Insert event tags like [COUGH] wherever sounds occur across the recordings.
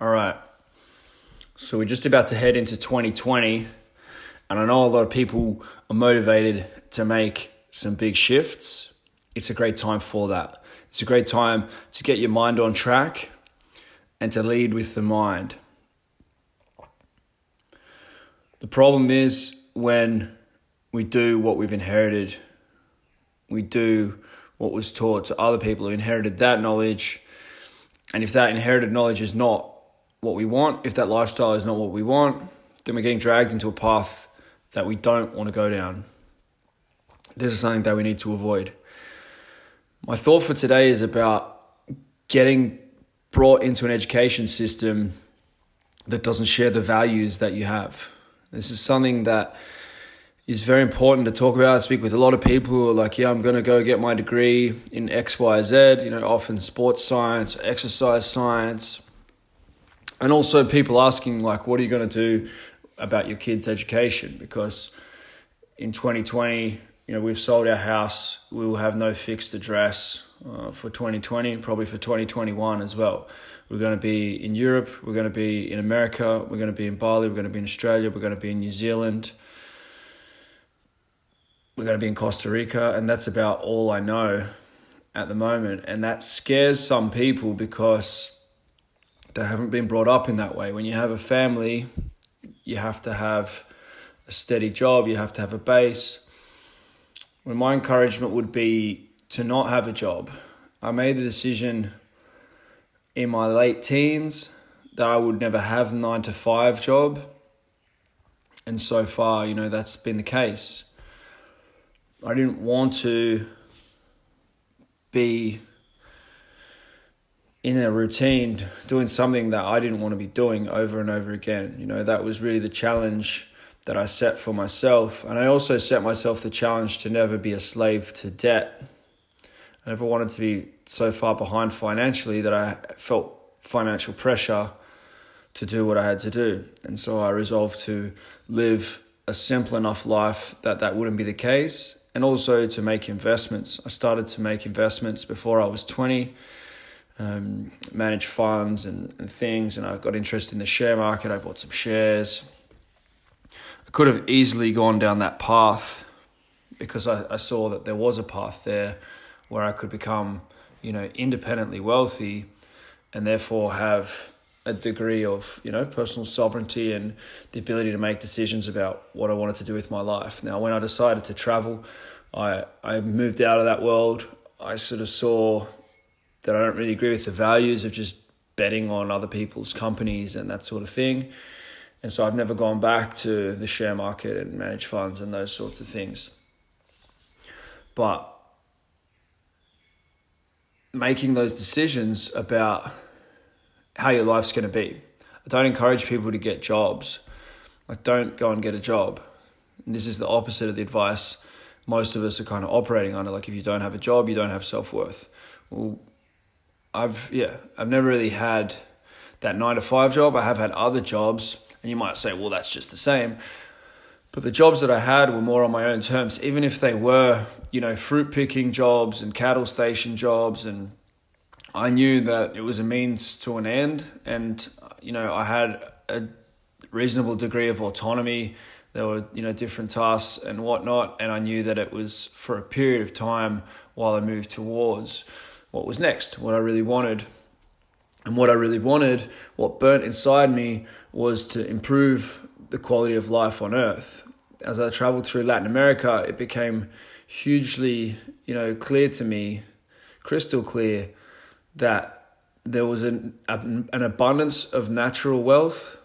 All right. So we're just about to head into 2020, and I know a lot of people are motivated to make some big shifts. It's a great time for that. It's a great time to get your mind on track and to lead with the mind. The problem is when we do what we've inherited, we do what was taught to other people who inherited that knowledge. And if that inherited knowledge is not what we want, if that lifestyle is not what we want, then we're getting dragged into a path that we don't want to go down. This is something that we need to avoid. My thought for today is about getting brought into an education system that doesn't share the values that you have. This is something that is very important to talk about. I speak with a lot of people who are like, yeah, I'm going to go get my degree in X, Y, Z, you know, often sports science, exercise science, and also people asking like what are you going to do about your kids education? Because in 2020 you know we've sold our house. We will have no fixed address uh, for 2020 probably for 2021 as well. We're going to be in europe. We're going to be in america. We're going to be in bali. We're going to be in australia. We're going to be in new zealand. We're going to be in costa rica. And that's about all i know at the moment. And that scares some people because that haven't been brought up in that way. When you have a family, you have to have a steady job, you have to have a base. When my encouragement would be to not have a job, I made the decision in my late teens that I would never have a nine to five job. And so far, you know, that's been the case. I didn't want to be in a routine doing something that I didn't want to be doing over and over again. You know, that was really the challenge that I set for myself. And I also set myself the challenge to never be a slave to debt. I never wanted to be so far behind financially that I felt financial pressure to do what I had to do. And so I resolved to live a simple enough life that that wouldn't be the case and also to make investments. I started to make investments before I was 20 um, manage funds and, and things, and I got interested in the share market. I bought some shares. I could have easily gone down that path because I, I saw that there was a path there where I could become, you know, independently wealthy and therefore have a degree of, you know, personal sovereignty and the ability to make decisions about what I wanted to do with my life. Now, when I decided to travel, I, I moved out of that world. I sort of saw that I don't really agree with the values of just betting on other people's companies and that sort of thing. And so I've never gone back to the share market and manage funds and those sorts of things. But making those decisions about how your life's going to be. I don't encourage people to get jobs. Like, don't go and get a job. And this is the opposite of the advice most of us are kind of operating under. Like, if you don't have a job, you don't have self worth. Well, I've yeah, I've never really had that nine to five job. I have had other jobs, and you might say, well, that's just the same. But the jobs that I had were more on my own terms, even if they were, you know, fruit picking jobs and cattle station jobs. And I knew that it was a means to an end. And, you know, I had a reasonable degree of autonomy. There were, you know, different tasks and whatnot. And I knew that it was for a period of time while I moved towards what was next, what I really wanted. And what I really wanted, what burnt inside me, was to improve the quality of life on earth. As I traveled through Latin America, it became hugely, you know, clear to me, crystal clear, that there was an, an abundance of natural wealth.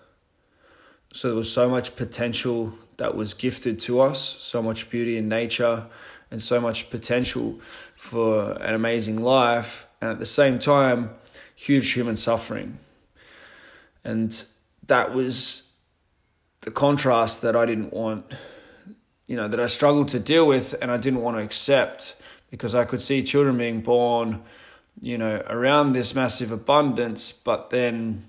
So there was so much potential that was gifted to us, so much beauty in nature, and so much potential for an amazing life, and at the same time, huge human suffering. And that was the contrast that I didn't want, you know, that I struggled to deal with and I didn't want to accept because I could see children being born, you know, around this massive abundance, but then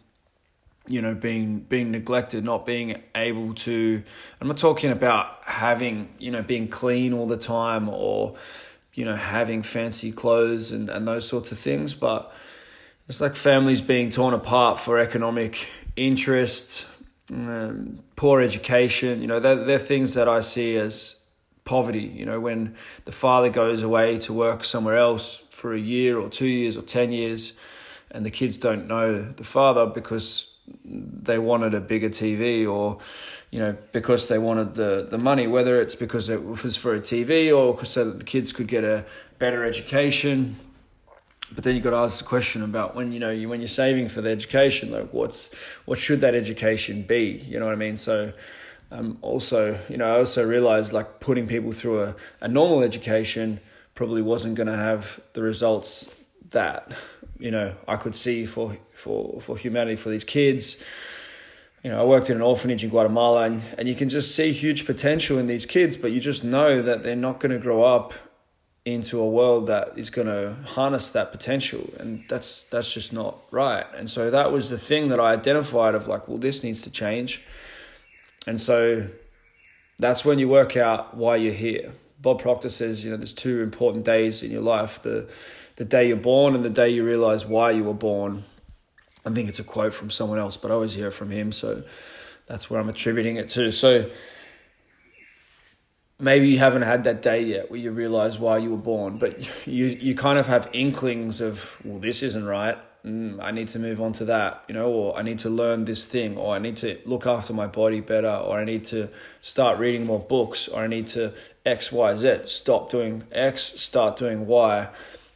you know being being neglected not being able to i'm not talking about having you know being clean all the time or you know having fancy clothes and and those sorts of things but it's like families being torn apart for economic interest, um, poor education. You know, they're, they're things that I see as poverty. You know, when the father goes away to work somewhere else for a year or two years or 10 years, and the kids don't know the father because they wanted a bigger TV or, you know, because they wanted the, the money, whether it's because it was for a TV or so that the kids could get a better education. But then you've got to ask the question about when you know you when you're saving for the education like what's what should that education be? You know what i mean? So um, also you know i also realized like putting people through a, a normal education probably wasn't going to have the results that you know i could see for for for humanity for these kids. You know, I worked in an orphanage in Guatemala, and, and you can just see huge potential in these kids, but you just know that they're not going to grow up into a world that is going to harness that potential and that's that's just not right. And so that was the thing that i identified of like well this needs to change. And so that's when you work out why you're here. Bob proctor says you know there's two important days in your life the the day you're born and the day you realize why you were born i think it's a quote from someone else but i always hear it from him so that's where i'm attributing it to so maybe you haven't had that day yet where you realize why you were born, but [LAUGHS] you you kind of have inklings of well, this isn't right. Mm, I need to move on to that, you know, or I need to learn this thing, or I need to look after my body better, or I need to start reading more books, or I need to X, Y, Z. Stop doing X, start doing Y.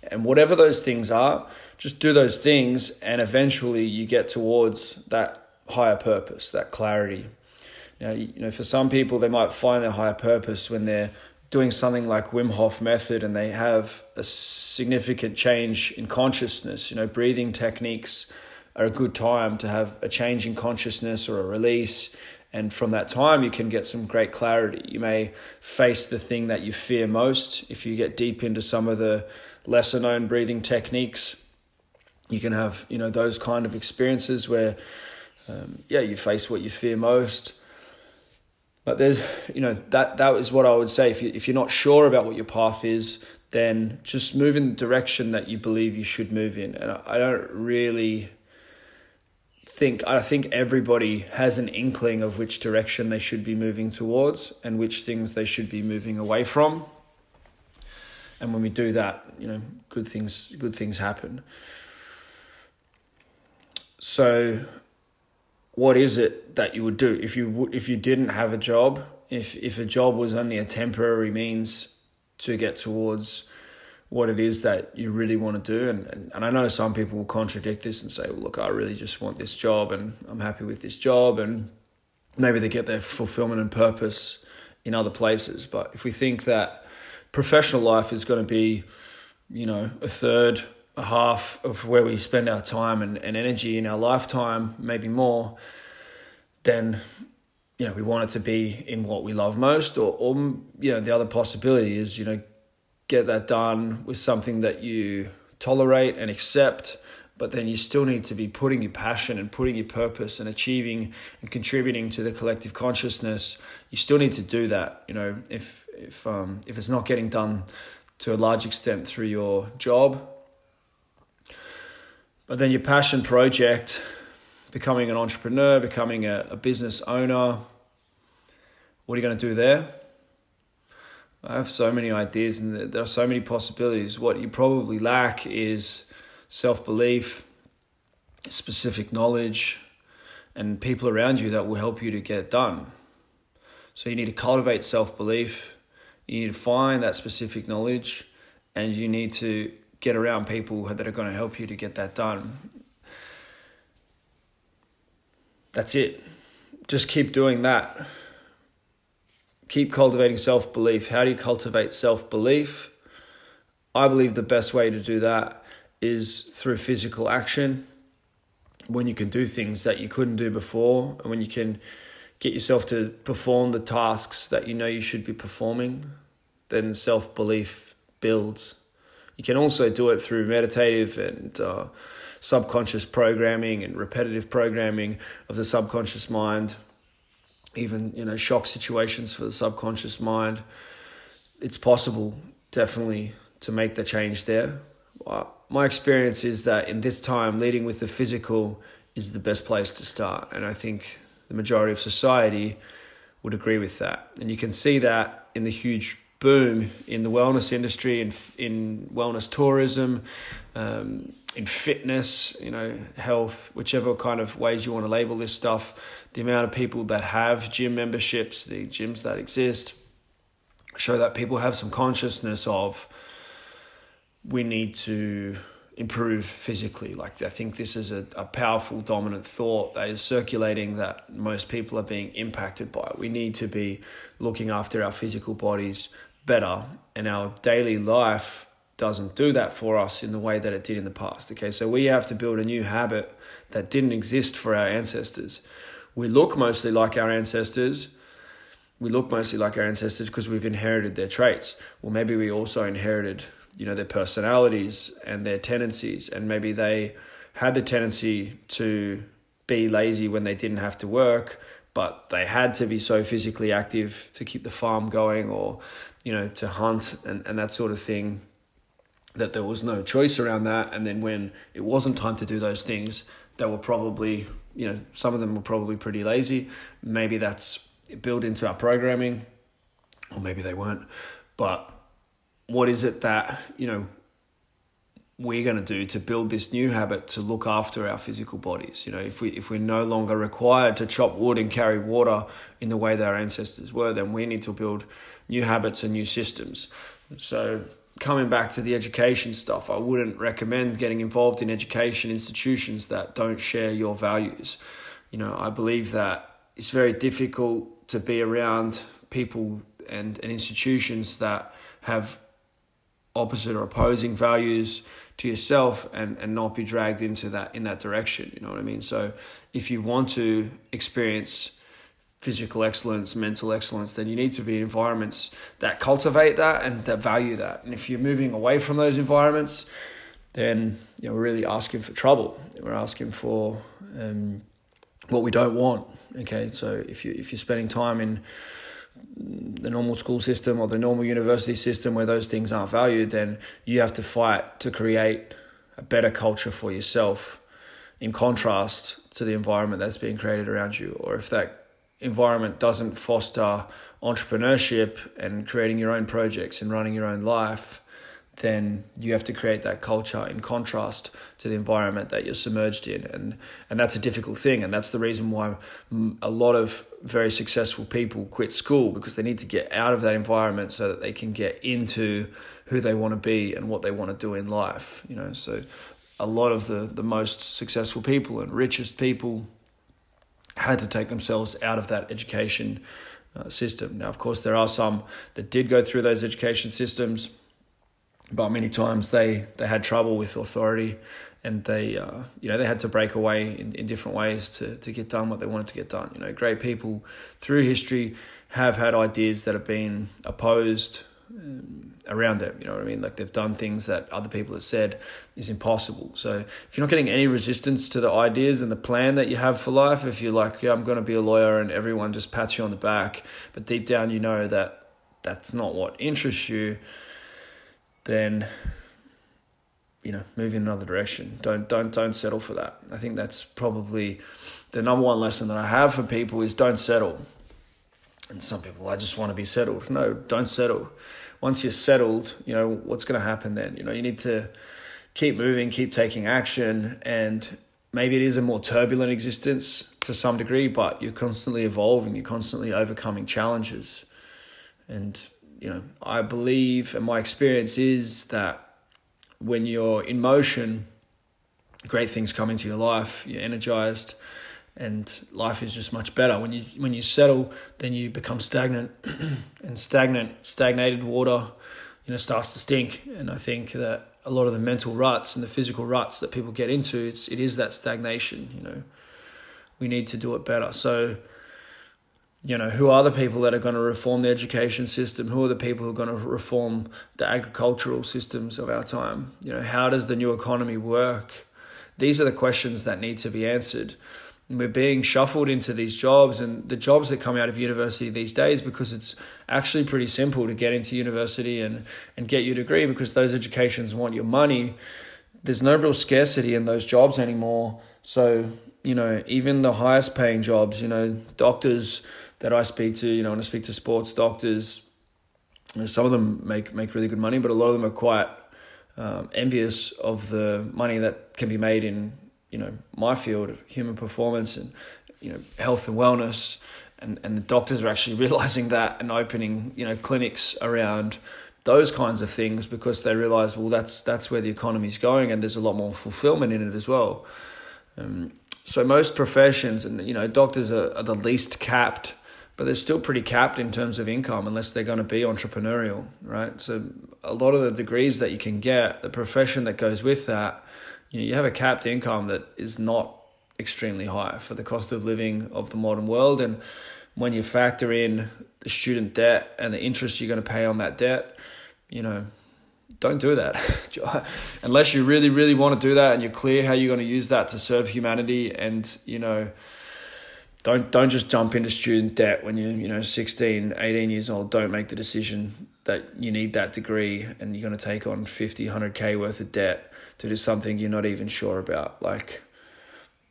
And whatever those things are, just do those things, and eventually you get towards that higher purpose, that clarity. Know, you know, for some people, they might find their higher purpose when they're doing something like Wim Hof method and they have a significant change in consciousness. You know, breathing techniques are a good time to have a change in consciousness or a release. And from that time, you can get some great clarity. You may face the thing that you fear most. If you get deep into some of the lesser known breathing techniques, you can have, you know, those kind of experiences where, um, yeah, you face what you fear most but there's, you know, that that is what I would say. If you if you're not sure about what your path is, then just move in the direction that you believe you should move in. And I, I don't really think I think everybody has an inkling of which direction they should be moving towards and which things they should be moving away from. And when we do that, you know, good things good things happen. So what is it that you would do? If you if you didn't have a job if if a job was only a temporary means to get towards what it is that you really want to do and, and, and I know some people will contradict this and say well look I really just want this job and I'm happy with this job and maybe they get their fulfillment and purpose in other places. But if we think that professional life is going to be you know a third half of where we spend our time and, and energy in our lifetime, maybe more, then you know we want it to be in what we love most, or or you know the other possibility is you know get that done with something that you tolerate and accept, but then you still need to be putting your passion and putting your purpose and achieving and contributing to the collective consciousness. You still need to do that. You know if if um, if it's not getting done to a large extent through your job but then your passion project, becoming an entrepreneur, becoming a, a business owner, what are you going to do there? I have so many ideas and there are so many possibilities. What you probably lack is self belief, specific knowledge, and people around you that will help you to get done. So you need to cultivate self belief, you need to find that specific knowledge, and you need to get around people that are going to help you to get that done. That's it. Just keep doing that. Keep cultivating self belief. How do you cultivate self belief? I believe the best way to do that is through physical action. When you can do things that you couldn't do before, and when you can get yourself to perform the tasks that you know you should be performing, then self belief builds. You can also do it through meditative and uh, subconscious programming and repetitive programming of the subconscious mind, even you know shock situations for the subconscious mind. It's possible, definitely, to make the change there. Uh, my experience is that in this time, leading with the physical is the best place to start. And I think the majority of society would agree with that. And you can see that in the huge boom in the wellness industry, in, in wellness tourism, um, in fitness, you know, health, whichever kind of ways you want to label this stuff. The amount of people that have gym memberships, the gyms that exist, show that people have some consciousness of we need to improve physically. Like I think this is a, a powerful dominant thought that is circulating that most people are being impacted by. We need to be looking after our physical bodies better and our daily life doesn't do that for us in the way that it did in the past. Okay, so we have to build a new habit that didn't exist for our ancestors. We look mostly like our ancestors. We look mostly like our ancestors because we've inherited their traits. Well, maybe we also inherited you know their personalities and their tendencies. And maybe they had the tendency to be lazy when they didn't have to work but they had to be so physically active to keep the farm going or you know to hunt and, and that sort of thing that there was no choice around that. And then when it wasn't time to do those things they were probably you know some of them were probably pretty lazy. Maybe that's built into our programming or maybe they weren't. But what is it that you know we're going to do to build this new habit to look after our physical bodies? You know if we if we're no longer required to chop wood and carry water in the way that our ancestors were then we need to build new habits and new systems. So coming back to the education stuff i wouldn't recommend getting involved in education institutions that don't share your values. You know i believe that it's very difficult to be around people and, and institutions that have opposite or opposing values to yourself and, and not be dragged into that in that direction. You know what I mean? So if you want to experience physical excellence, mental excellence, then you need to be in environments that cultivate that and that value that. And if you're moving away from those environments, then you know, we're really asking for trouble. We're asking for um, what we don't want. Okay, so if you if you're spending time in the normal school system or the normal university system where those things aren't valued, then you have to fight to create a better culture for yourself in contrast to the environment that's being created around you. Or if that environment doesn't foster entrepreneurship and creating your own projects and running your own life, then you have to create that culture in contrast to the environment that you're submerged in. And and that's a difficult thing. And that's the reason why a lot of very successful people quit school because they need to get out of that environment so that they can get into who they want to be and what they want to do in life you know. So a lot of the the most successful people and richest people had to take themselves out of that education uh, system. Now of course there are some that did go through those education systems but many times they they had trouble with authority and they uh, you know they had to break away in, in different ways to to get done what they wanted to get done. You know great people through history have had ideas that have been opposed um, around them you know what i mean? Like they've done things that other people have said is impossible. So if you're not getting any resistance to the ideas and the plan that you have for life if you're like yeah i'm going to be a lawyer and everyone just pats you on the back but deep down you know that that's not what interests you then you know move in another direction. Don't don't don't settle for that. I think that's probably the number one lesson that i have for people is don't settle. And some people i just want to be settled. No don't settle. Once you're settled you know what's going to happen then? You know you need to keep moving keep taking action and maybe it is a more turbulent existence to some degree but you're constantly evolving you're constantly overcoming challenges. And you know, I believe and my experience is that when you're in motion, great things come into your life, you're energized and life is just much better. When you when you settle, then you become stagnant [CLEARS THROAT] and stagnant stagnated water, you know, starts to stink. And I think that a lot of the mental ruts and the physical ruts that people get into, it's it is that stagnation, you know. We need to do it better. So you know, who are the people that are going to reform the education system? Who are the people who are going to reform the agricultural systems of our time? You know, how does the new economy work? These are the questions that need to be answered. And we're being shuffled into these jobs, and the jobs that come out of university these days because it's actually pretty simple to get into university and, and get your degree because those educations want your money there's no real scarcity in those jobs anymore. So, you know, even the highest paying jobs, you know, doctors that I speak to, you know, when I speak to sports doctors, some of them make, make really good money, but a lot of them are quite um, envious of the money that can be made in, you know, my field of human performance and, you know, health and wellness. And, and the doctors are actually [LAUGHS] realizing that and opening, you know, clinics around those kinds of things because they realize well that's that's where the economy is going and there's a lot more fulfillment in it as well um, so most professions and you know doctors are, are the least capped but they're still pretty capped in terms of income unless they're going to be entrepreneurial right so a lot of the degrees that you can get the profession that goes with that you, know, you have a capped income that is not extremely high for the cost of living of the modern world and when you factor in the student debt and the interest you're going to pay on that debt you know, don't do that. [LAUGHS] Unless you really, really want to do that and you're clear how you're going to use that to serve humanity and, you know, don't don't just jump into student debt when you're, you know, 16, 18 years old. Don't make the decision that you need that degree and you're going to take on 50, 100k worth of debt to do something you're not even sure about. Like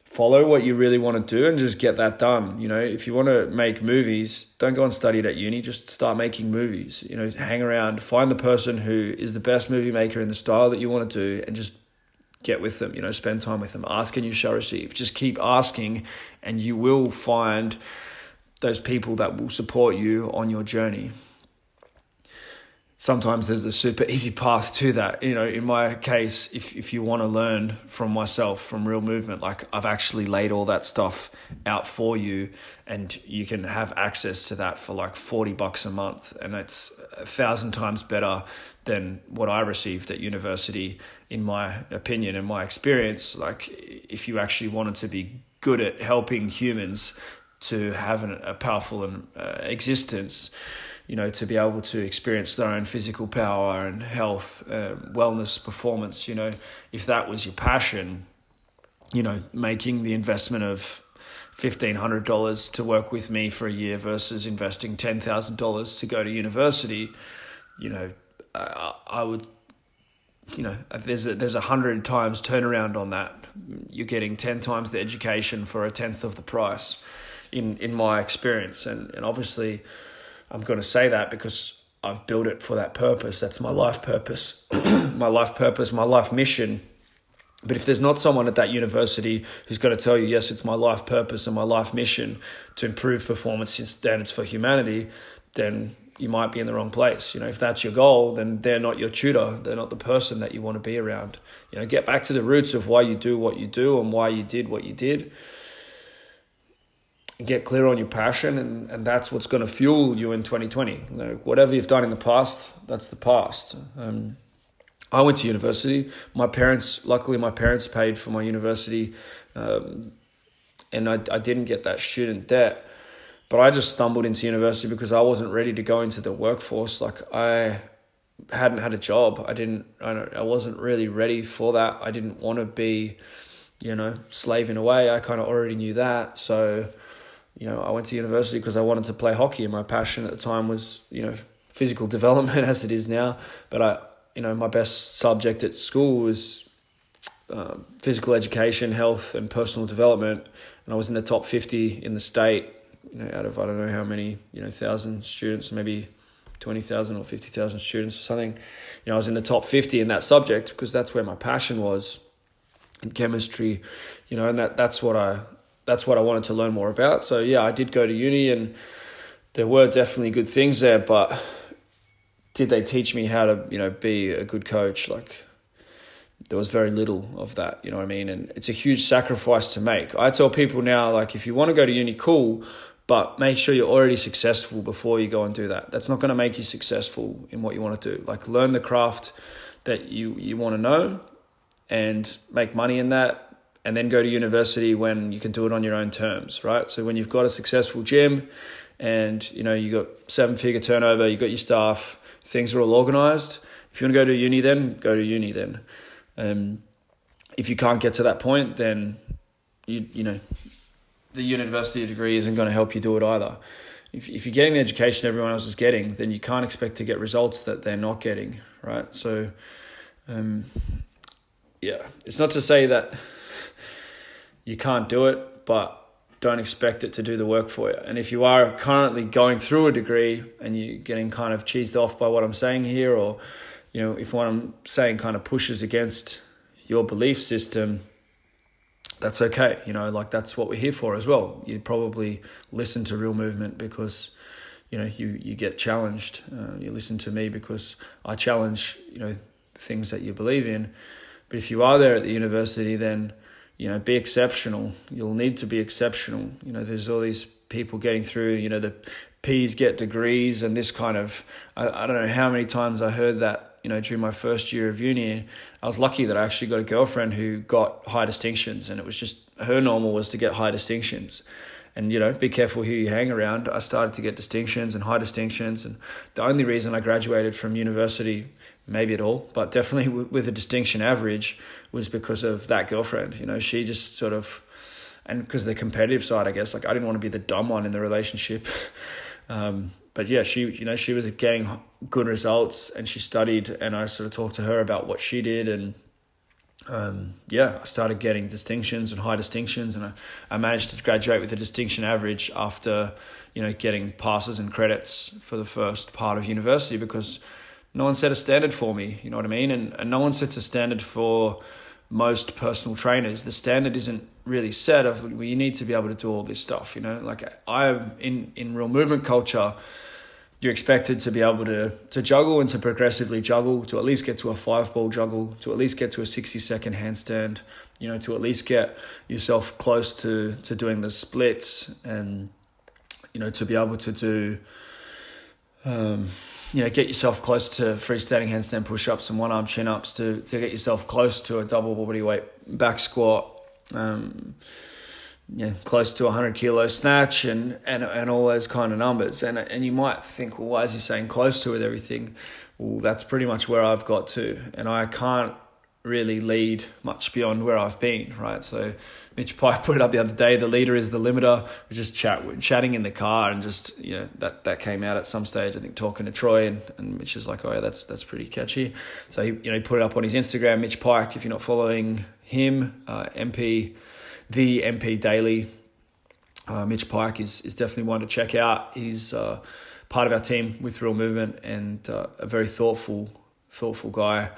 follow what you really want to do and just get that done. You know, if you want to make movies, don't go and study it at uni, just start making movies. You know, hang around, find the person who is the best movie maker in the style that you want to do and just get with them, you know, spend time with them. Ask and you shall receive. Just keep asking and you will find those people that will support you on your journey sometimes there's a super easy path to that. You know, in my case, if, if you want to learn from myself, from real movement, like I've actually laid all that stuff out for you and you can have access to that for like 40 bucks a month. And it's a thousand times better than what I received at university, in my opinion and my experience. Like if you actually wanted to be good at helping humans to have an, a powerful and, uh, existence, you know, to be able to experience their own physical power and health, um, wellness, performance, you know, if that was your passion, you know, making the investment of $1,500 to work with me for a year versus investing $10,000 to go to university, you know, I, I would, you know, there's a, there's a hundred times turnaround on that. You're getting 10 times the education for a tenth of the price in, in my experience. And, and obviously, I'm going to say that because I've built it for that purpose. That's my life purpose, [CLEARS THROAT] my life purpose, my life mission. But if there's not someone at that university who's going to tell you, yes, it's my life purpose and my life mission to improve performance standards for humanity, then you might be in the wrong place. You know, if that's your goal, then they're not your tutor. They're not the person that you want to be around. You know, get back to the roots of why you do what you do and why you did what you did get clear on your passion and, and that's what's going to fuel you in 2020 like whatever you've done in the past that's the past um, i went to university my parents luckily my parents paid for my university um, and I, I didn't get that student debt but i just stumbled into university because i wasn't ready to go into the workforce like i hadn't had a job i didn't i, I wasn't really ready for that i didn't want to be you know slaving away i kind of already knew that so you know, I went to university because I wanted to play hockey, and my passion at the time was, you know, physical [LAUGHS] development as it is now. But I, you know, my best subject at school was uh, physical education, health, and personal development. And I was in the top fifty in the state. You know, out of I don't know how many, you know, thousand students, maybe twenty thousand or fifty thousand students or something. You know, I was in the top fifty in that subject because that's where my passion was in chemistry. You know, and that that's what I that's what I wanted to learn more about. So yeah, I did go to uni and there were definitely good things there, but did they teach me how to, you know, be a good coach? Like there was very little of that, you know what I mean? And it's a huge sacrifice to make. I tell people now, like, if you want to go to uni, cool, but make sure you're already successful before you go and do that. That's not going to make you successful in what you want to do. Like, learn the craft that you, you want to know and make money in that and then go to university when you can do it on your own terms, right? So when you've got a successful gym and you know you got seven figure turnover, you got your staff, things are all organized. If you want to go to uni, then go to uni. Then, um, if you can't get to that point, then you you know the university degree isn't going to help you do it either. If if you're getting the education everyone else is getting, then you can't expect to get results that they're not getting, right? So. Um, yeah, it's not to say that you can't do it, but don't expect it to do the work for you. And if you are currently going through a degree and you're getting kind of cheesed off by what I'm saying here, or you know, if what I'm saying kind of pushes against your belief system, that's okay. You know, like that's what we're here for as well. You'd probably listen to Real Movement because you know you you get challenged. Uh, you listen to me because I challenge you know things that you believe in. But if you are there at the university, then you know, be exceptional. You'll need to be exceptional. You know, there's all these people getting through, you know, the P's get degrees and this kind of, I, I don't know how many times I heard that, you know, during my first year of uni. I was lucky that I actually got a girlfriend who got high distinctions and it was just, her normal was to get high distinctions. And, you know, be careful who you hang around. I started to get distinctions and high distinctions. And the only reason I graduated from university maybe at all, but definitely [LAUGHS] with a distinction average was because of that girlfriend. You know, she just sort of, and because the competitive side, I guess, like I didn't want to be the dumb one in the relationship. [LAUGHS] um, but yeah, she, you know, she was getting good results and she studied and I sort of talked to her about what she did and, um, yeah, I started getting distinctions and high distinctions and I, I managed to graduate with a distinction average after, you know, getting passes and credits for the first part of university because no one set a standard for me, you know what I mean? And, and no one sets a standard for most personal trainers. The standard isn't really set of well, you need to be able to do all this stuff, you know? Like I'm in, in real movement culture, you're expected to be able to to juggle and to progressively juggle, to at least get to a five ball juggle, to at least get to a 60 second handstand, you know, to at least get yourself close to to doing the splits and you know, to be able to do um you know, get yourself close to freestanding handstand push-ups and one-arm chin-ups to, to get yourself close to a double body weight back squat, um, yeah, close to 100 kilo snatch and, and, and all those kind of numbers. And, and you might think, well, why is he saying close to with everything? Well, that's pretty much where I've got to. And I can't really lead much beyond where I've been, right? So Mitch Pike [LAUGHS] put it up the other day. The leader is the limiter. We're just chat, chatting in the car, and just you know that that came out at some stage. I think talking to Troy, and, and Mitch is like, oh yeah, that's that's pretty catchy. So he you know he put it up on his Instagram. Mitch Pike, if you're not following him, uh, MP, the MP Daily. Uh, Mitch Pike is is definitely one to check out. He's uh, part of our team with Real Movement and uh, a very thoughtful thoughtful guy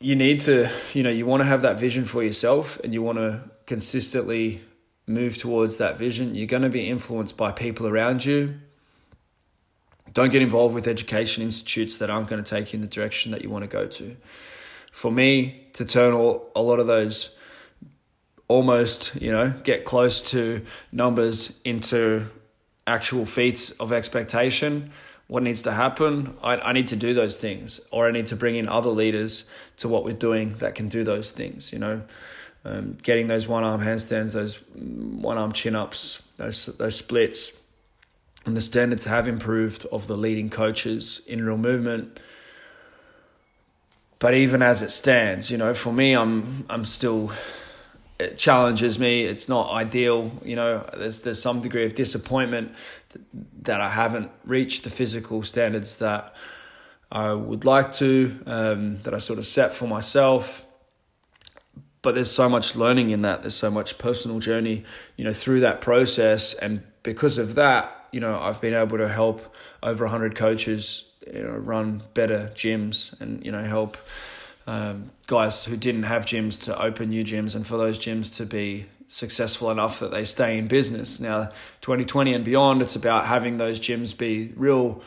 you need to, you know, you want to have that vision for yourself and you want to consistently move towards that vision. You're going to be influenced by people around you. Don't get involved with education institutes that aren't going to take you in the direction that you want to go to. For me, to turn all, a lot of those almost, you know, get close to numbers into actual feats of expectation what needs to happen. I, I need to do those things, or I need to bring in other leaders to what we're doing that can do those things. You know, um, getting those one arm handstands, those one arm chin ups, those those splits, and the standards have improved of the leading coaches in real movement. But even as it stands, you know, for me, I'm I'm still it challenges me. It's not ideal. You know, there's there's some degree of disappointment that I haven't reached the physical standards that I would like to, um, that I sort of set for myself. But there's so much learning in that. There's so much personal journey, you know, through that process, and because of that, you know, I've been able to help over hundred coaches, you know, run better gyms, and you know, help um, guys who didn't have gyms to open new gyms and for those gyms to be successful enough that they stay in business. Now, 2020 and beyond, it's about having those gyms be real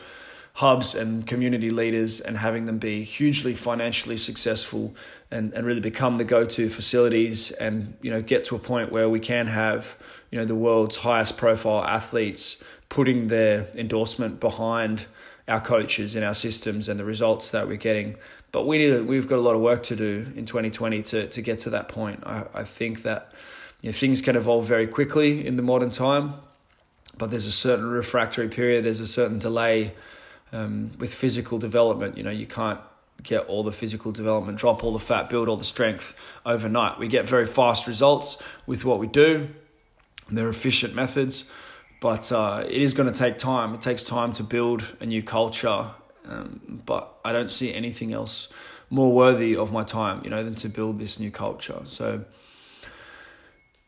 hubs and community leaders and having them be hugely financially successful and, and really become the go-to facilities and you know get to a point where we can have you know the world's highest profile athletes putting their endorsement behind our coaches and our systems and the results that we're getting but we need we've got a lot of work to do in 2020 to, to get to that point. I, I think that you know, things can evolve very quickly in the modern time, but there's a certain refractory period, there's a certain delay um, with physical development. You know, you can't get all the physical development, drop all the fat, build all the strength overnight. We get very fast results with what we do. They're efficient methods, but uh, it is going to take time. It takes time to build a new culture um, but I don't see anything else more worthy of my time, you know, than to build this new culture. So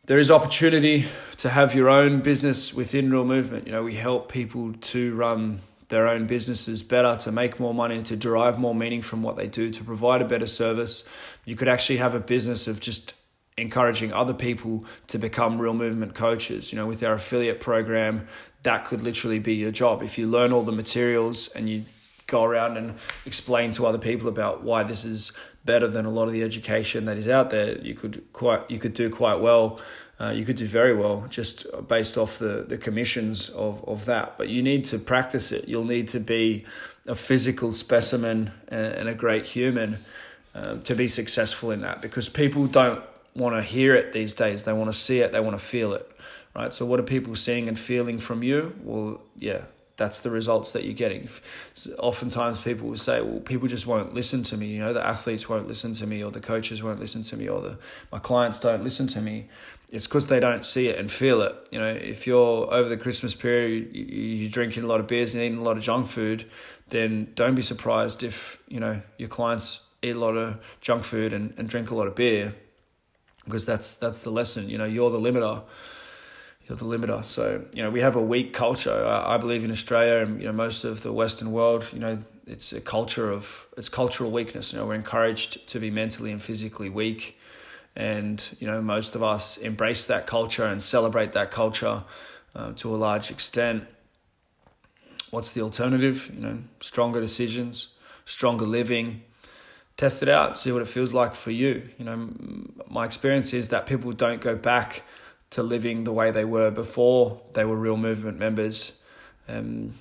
there is opportunity to have your own business within Real Movement. You know, we help people to run their own businesses better, to make more money, to derive more meaning from what they do, to provide a better service. You could actually have a business of just encouraging other people to become real movement coaches. You know, with our affiliate program, that could literally be your job. If you learn all the materials and you go around and explain to other people about why this is better than a lot of the education that is out there, you could quite you could do quite well. Uh, you could do very well just based off the, the commissions of, of that. But you need to practice it. You'll need to be a physical specimen and, a great human uh, to be successful in that because people don't want to hear it these days. They want to see it, they want to feel it, right? So, what are people seeing and feeling from you? Well, yeah, that's the results that you're getting. Oftentimes, people will say, "Well, people just won't listen to me." You know, the athletes won't listen to me, or the coaches won't listen to me, or the my clients don't listen to me. It's because they don't see it and feel it. You know, if you're over the Christmas period, you're drinking a lot of beers and eating a lot of junk food, then don't be surprised if you know your clients eat a lot of junk food and, and drink a lot of beer, because that's that's the lesson. You know, you're the limiter you're the limiter. So you know we have a weak culture. I, I, believe in Australia and you know most of the Western world. You know it's a culture of it's cultural weakness. You know we're encouraged to be mentally and physically weak, and you know most of us embrace that culture and celebrate that culture uh, to a large extent. What's the alternative? You know, stronger decisions, stronger living. Test it out, see what it feels like for you. You know, my experience is that people don't go back to living the way they were before they were real movement members. Um,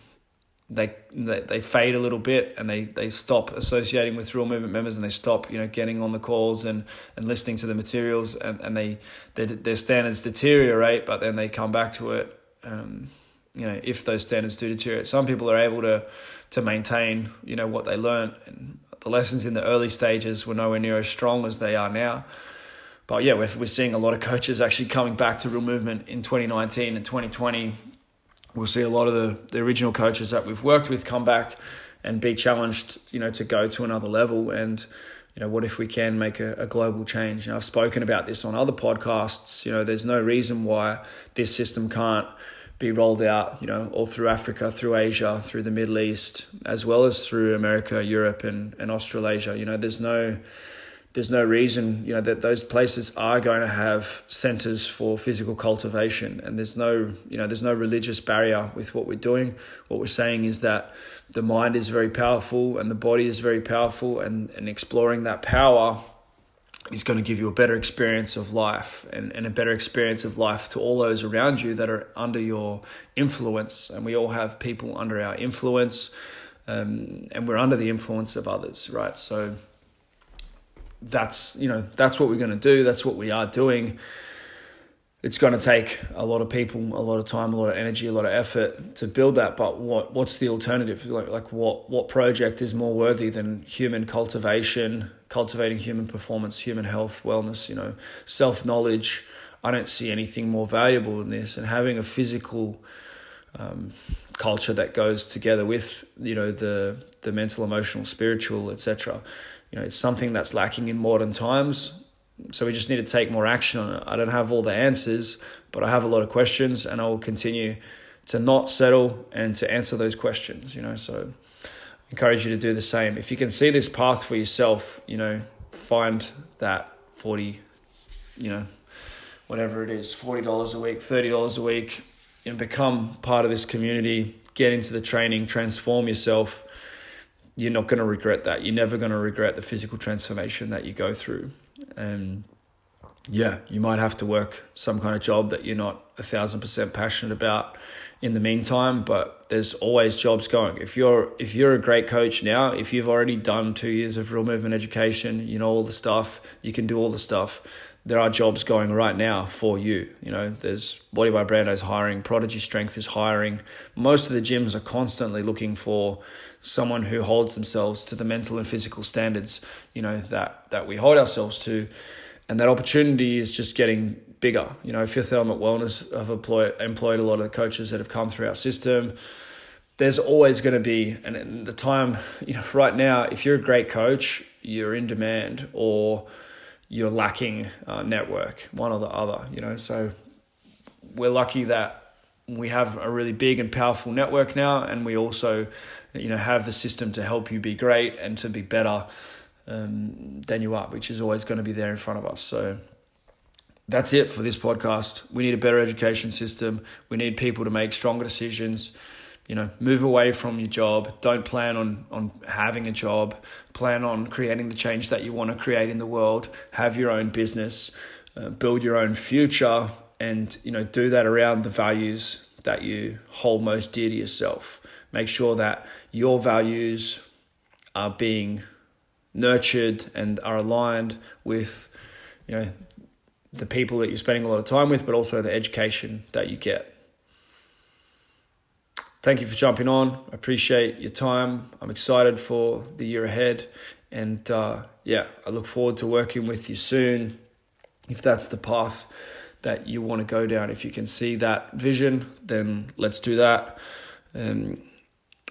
they, they they fade a little bit and they, they stop associating with real movement members and they stop you know getting on the calls and, and listening to the materials and, and they their, their standards deteriorate but then they come back to it. Um, you know if those standards do deteriorate some people are able to to maintain you know what they learned. And the lessons in the early stages were nowhere near as strong as they are now but yeah, we're, we're seeing a lot of coaches actually coming back to real movement in 2019 and 2020. We'll see a lot of the, the original coaches that we've worked with come back and be challenged, you know, to go to another level. And, you know, what if we can make a, a global change? Know, I've spoken about this on other podcasts. You know, there's no reason why this system can't be rolled out, you know, all through Africa, through Asia, through the Middle East, as well as through America, Europe, and, and Australasia. You know, there's no there's no reason you know that those places are going to have centers for physical cultivation. And there's no you know there's no religious barrier with what we're doing. What we're saying is that the mind is very powerful and the body is very powerful and and exploring that power is going to give you a better experience of life and, and a better experience of life to all those around you that are under your influence. And we all have people under our influence um, and we're under the influence of others right? So that's you know that's what we're going to do. That's what we are doing. It's going to take a lot of people, a lot of time, a lot of energy, a lot of effort to build that. But what what's the alternative? Like like what what project is more worthy than human cultivation, cultivating human performance, human health, wellness? You know, self knowledge. I don't see anything more valuable than this. And having a physical um, culture that goes together with you know the the mental, emotional, spiritual, etc you know, it's something that's lacking in modern times. So we just need to take more action on it. I don't have all the answers, but I have a lot of questions and I will continue to not settle and to answer those questions, you know. So I encourage you to do the same. If you can see this path for yourself, you know, find that 40, you know, whatever it is, $40 a week, $30 a week, and become part of this community, get into the training, transform yourself you're not going to regret that. You're never going to regret the physical transformation that you go through. And yeah, you might have to work some kind of job that you're not a thousand percent passionate about in the meantime, but there's always jobs going. If you're if you're a great coach now, if you've already done two years of real movement education, you know all the stuff, you can do all the stuff. There are jobs going right now for you. You know, there's Body by Brando's hiring, Prodigy Strength is hiring. Most of the gyms are constantly looking for someone who holds themselves to the mental and physical standards, you know, that that we hold ourselves to. And that opportunity is just getting bigger. You know, Fifth Element Wellness have employed employed a lot of the coaches that have come through our system. There's always going to be, and the time, you know, right now, if you're a great coach you're in demand or you're lacking uh, network, one or the other, you know. So we're lucky that we have a really big and powerful network now, and we also, you know, have the system to help you be great and to be better um, than you are, which is always going to be there in front of us. So that's it for this podcast. We need a better education system. We need people to make stronger decisions you know, move away from your job. Don't plan on, on having a job. Plan on creating the change that you want to create in the world. Have your own business, uh, build your own future, and you know, do that around the values that you hold most dear to yourself. Make sure that your values are being nurtured and are aligned with, you know, the people that you're spending a lot of time with, but also the education that you get thank you for jumping on. I appreciate your time. I'm excited for the year ahead. And uh, yeah, I look forward to working with you soon. If that's the path that you want to go down, if you can see that vision, then let's do that. Um,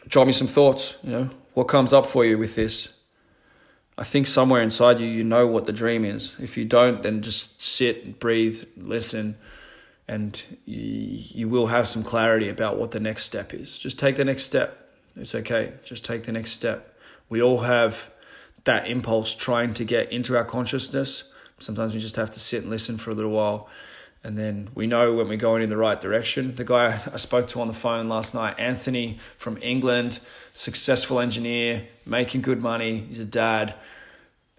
drop me some thoughts. You know, what comes up for you with this? I think somewhere inside you, you know what the dream is. If you don't, then just sit, breathe, listen and you, you will have some clarity about what the next step is. Just take the next step. It's okay. Just take the next step. We all have that impulse trying to get into our consciousness. Sometimes we just have to sit and listen for a little while. And then we know when we're going in the right direction. The guy I spoke to on the phone last night, Anthony from England, successful engineer, making good money. He's a dad.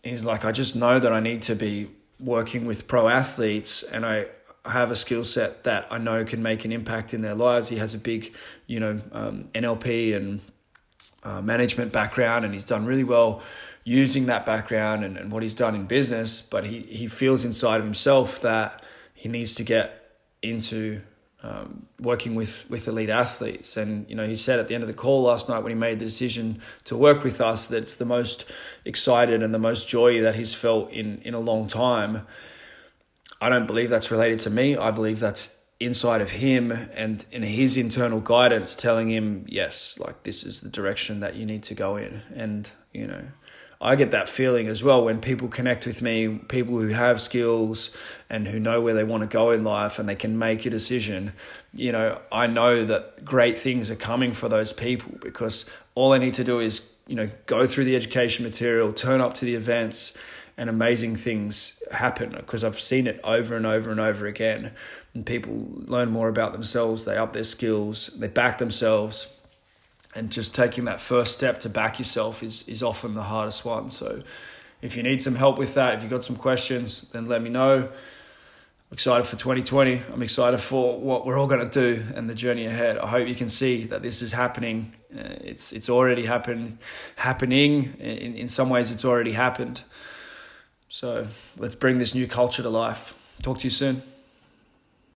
He's like, I just know that I need to be working with pro athletes and I, have a skill set that I know can make an impact in their lives. He has a big, you know, um, NLP and uh, management background, and he's done really well using that background and, and what he's done in business. But he, he feels inside of himself that he needs to get into um, working with, with elite athletes. And, you know, he said at the end of the call last night when he made the decision to work with us that it's the most excited and the most joy that he's felt in, in a long time. I don't believe that's related to me. I believe that's inside of him and in his internal guidance telling him, yes, like this is the direction that you need to go in. And, you know, I get that feeling as well when people connect with me, people who have skills and who know where they want to go in life and they can make a decision. You know, I know that great things are coming for those people because all they need to do is, you know, go through the education material, turn up to the events, and amazing things happen because I've seen it over and over and over again. And people learn more about themselves, they up their skills, they back themselves. And just taking that first step to back yourself is, is often the hardest one. So, if you need some help with that, if you've got some questions, then let me know. I'm excited for 2020. I'm excited for what we're all going to do and the journey ahead. I hope you can see that this is happening. Uh, it's it's already happen, happening. In, in some ways, it's already happened. So let's bring this new culture to life. Talk to you soon.